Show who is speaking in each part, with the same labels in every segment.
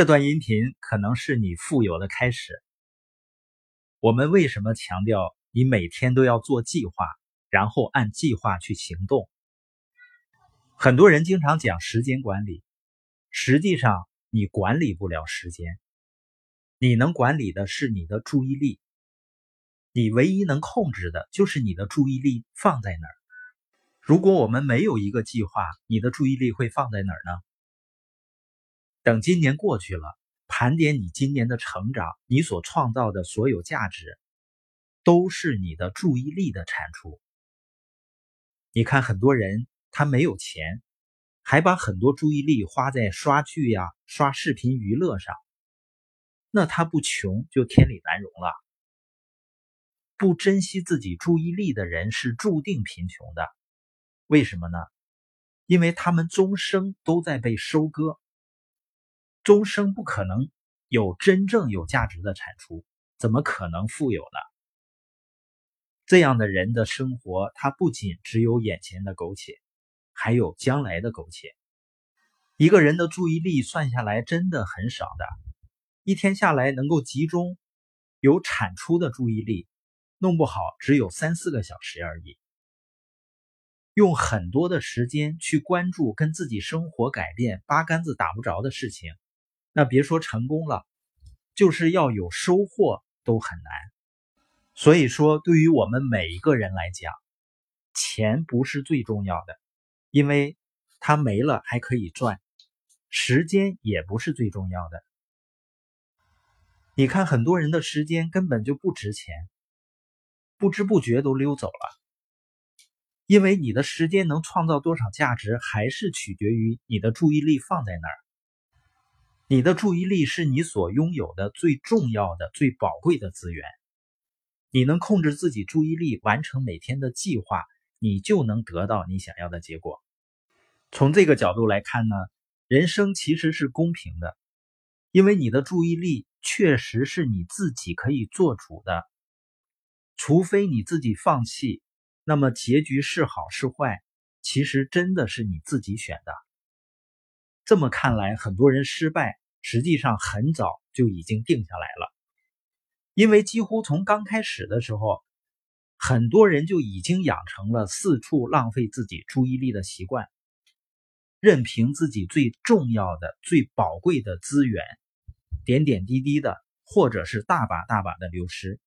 Speaker 1: 这段音频可能是你富有的开始。我们为什么强调你每天都要做计划，然后按计划去行动？很多人经常讲时间管理，实际上你管理不了时间，你能管理的是你的注意力。你唯一能控制的就是你的注意力放在哪儿。如果我们没有一个计划，你的注意力会放在哪儿呢？等今年过去了，盘点你今年的成长，你所创造的所有价值，都是你的注意力的产出。你看，很多人他没有钱，还把很多注意力花在刷剧呀、刷视频娱乐上，那他不穷就天理难容了。不珍惜自己注意力的人是注定贫穷的，为什么呢？因为他们终生都在被收割。终生不可能有真正有价值的产出，怎么可能富有呢？这样的人的生活，他不仅只有眼前的苟且，还有将来的苟且。一个人的注意力算下来真的很少的，一天下来能够集中有产出的注意力，弄不好只有三四个小时而已。用很多的时间去关注跟自己生活改变八竿子打不着的事情。那别说成功了，就是要有收获都很难。所以说，对于我们每一个人来讲，钱不是最重要的，因为它没了还可以赚；时间也不是最重要的。你看，很多人的时间根本就不值钱，不知不觉都溜走了。因为你的时间能创造多少价值，还是取决于你的注意力放在哪儿。你的注意力是你所拥有的最重要的、最宝贵的资源。你能控制自己注意力，完成每天的计划，你就能得到你想要的结果。从这个角度来看呢，人生其实是公平的，因为你的注意力确实是你自己可以做主的。除非你自己放弃，那么结局是好是坏，其实真的是你自己选的。这么看来，很多人失败。实际上很早就已经定下来了，因为几乎从刚开始的时候，很多人就已经养成了四处浪费自己注意力的习惯，任凭自己最重要的、最宝贵的资源点点滴滴的，或者是大把大把的流失。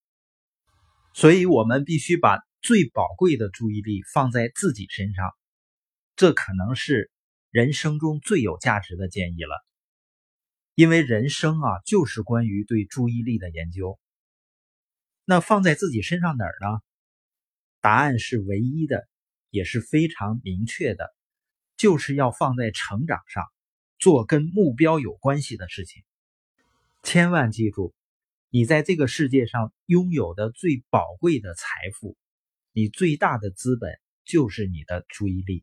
Speaker 1: 所以，我们必须把最宝贵的注意力放在自己身上，这可能是人生中最有价值的建议了。因为人生啊，就是关于对注意力的研究。那放在自己身上哪儿呢？答案是唯一的，也是非常明确的，就是要放在成长上，做跟目标有关系的事情。千万记住，你在这个世界上拥有的最宝贵的财富，你最大的资本就是你的注意力。